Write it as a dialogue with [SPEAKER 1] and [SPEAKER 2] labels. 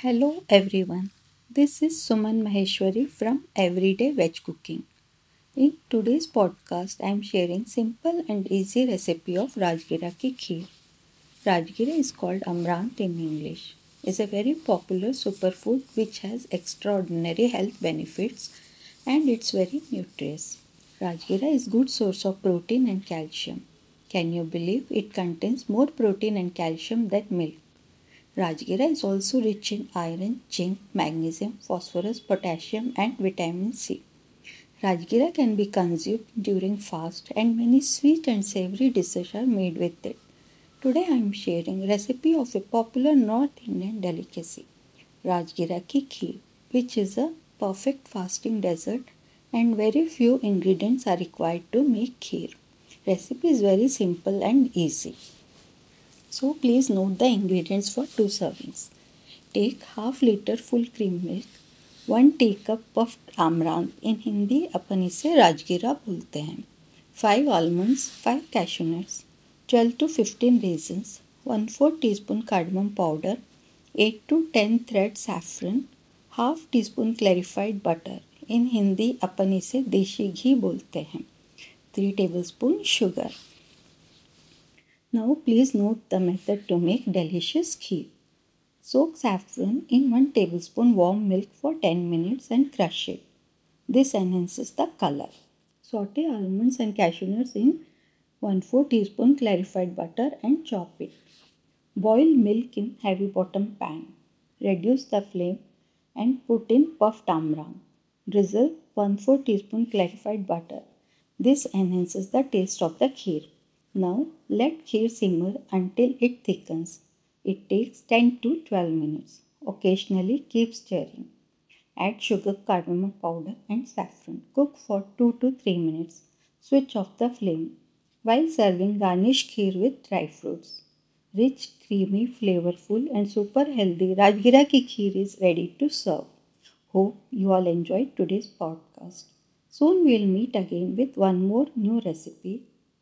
[SPEAKER 1] Hello everyone. This is Suman Maheshwari from Everyday Veg Cooking. In today's podcast, I am sharing simple and easy recipe of Rajgira ki kheer. Rajgira is called Amaranth in English. It's a very popular superfood which has extraordinary health benefits and it's very nutritious. Rajgira is good source of protein and calcium. Can you believe it contains more protein and calcium than milk? Rajgira is also rich in iron, zinc, magnesium, phosphorus, potassium, and vitamin C. Rajgira can be consumed during fast and many sweet and savory dishes are made with it. Today I am sharing recipe of a popular North Indian delicacy, Rajgira ki kheer, which is a perfect fasting dessert and very few ingredients are required to make kheer. Recipe is very simple and easy. So please note the ingredients for two servings take half litre full cream milk one teacup puffed amaranth in Hindi अपन इसे राजगिरा बोलते हैं. Five almonds five cashewnuts 12 to 15 raisins one four teaspoon cardamom powder eight to ten thread saffron half teaspoon clarified butter in Hindi अपन इसे देशी घी बोलते हैं. Three tablespoon sugar Now please note the method to make delicious kheer. Soak saffron in 1 tablespoon warm milk for 10 minutes and crush it. This enhances the color. Saute almonds and cashew nuts in 1 4 teaspoon clarified butter and chop it. Boil milk in heavy bottom pan. Reduce the flame and put in puffed amaranth. Drizzle 1 4 teaspoon clarified butter. This enhances the taste of the kheer. Now let kheer simmer until it thickens. It takes 10 to 12 minutes. Occasionally keep stirring. Add sugar, cardamom powder and saffron. Cook for 2 to 3 minutes. Switch off the flame. While serving, garnish kheer with dry fruits. Rich, creamy, flavorful and super healthy Rajgira ki kheer is ready to serve. Hope you all enjoyed today's podcast. Soon we'll meet again with one more new recipe.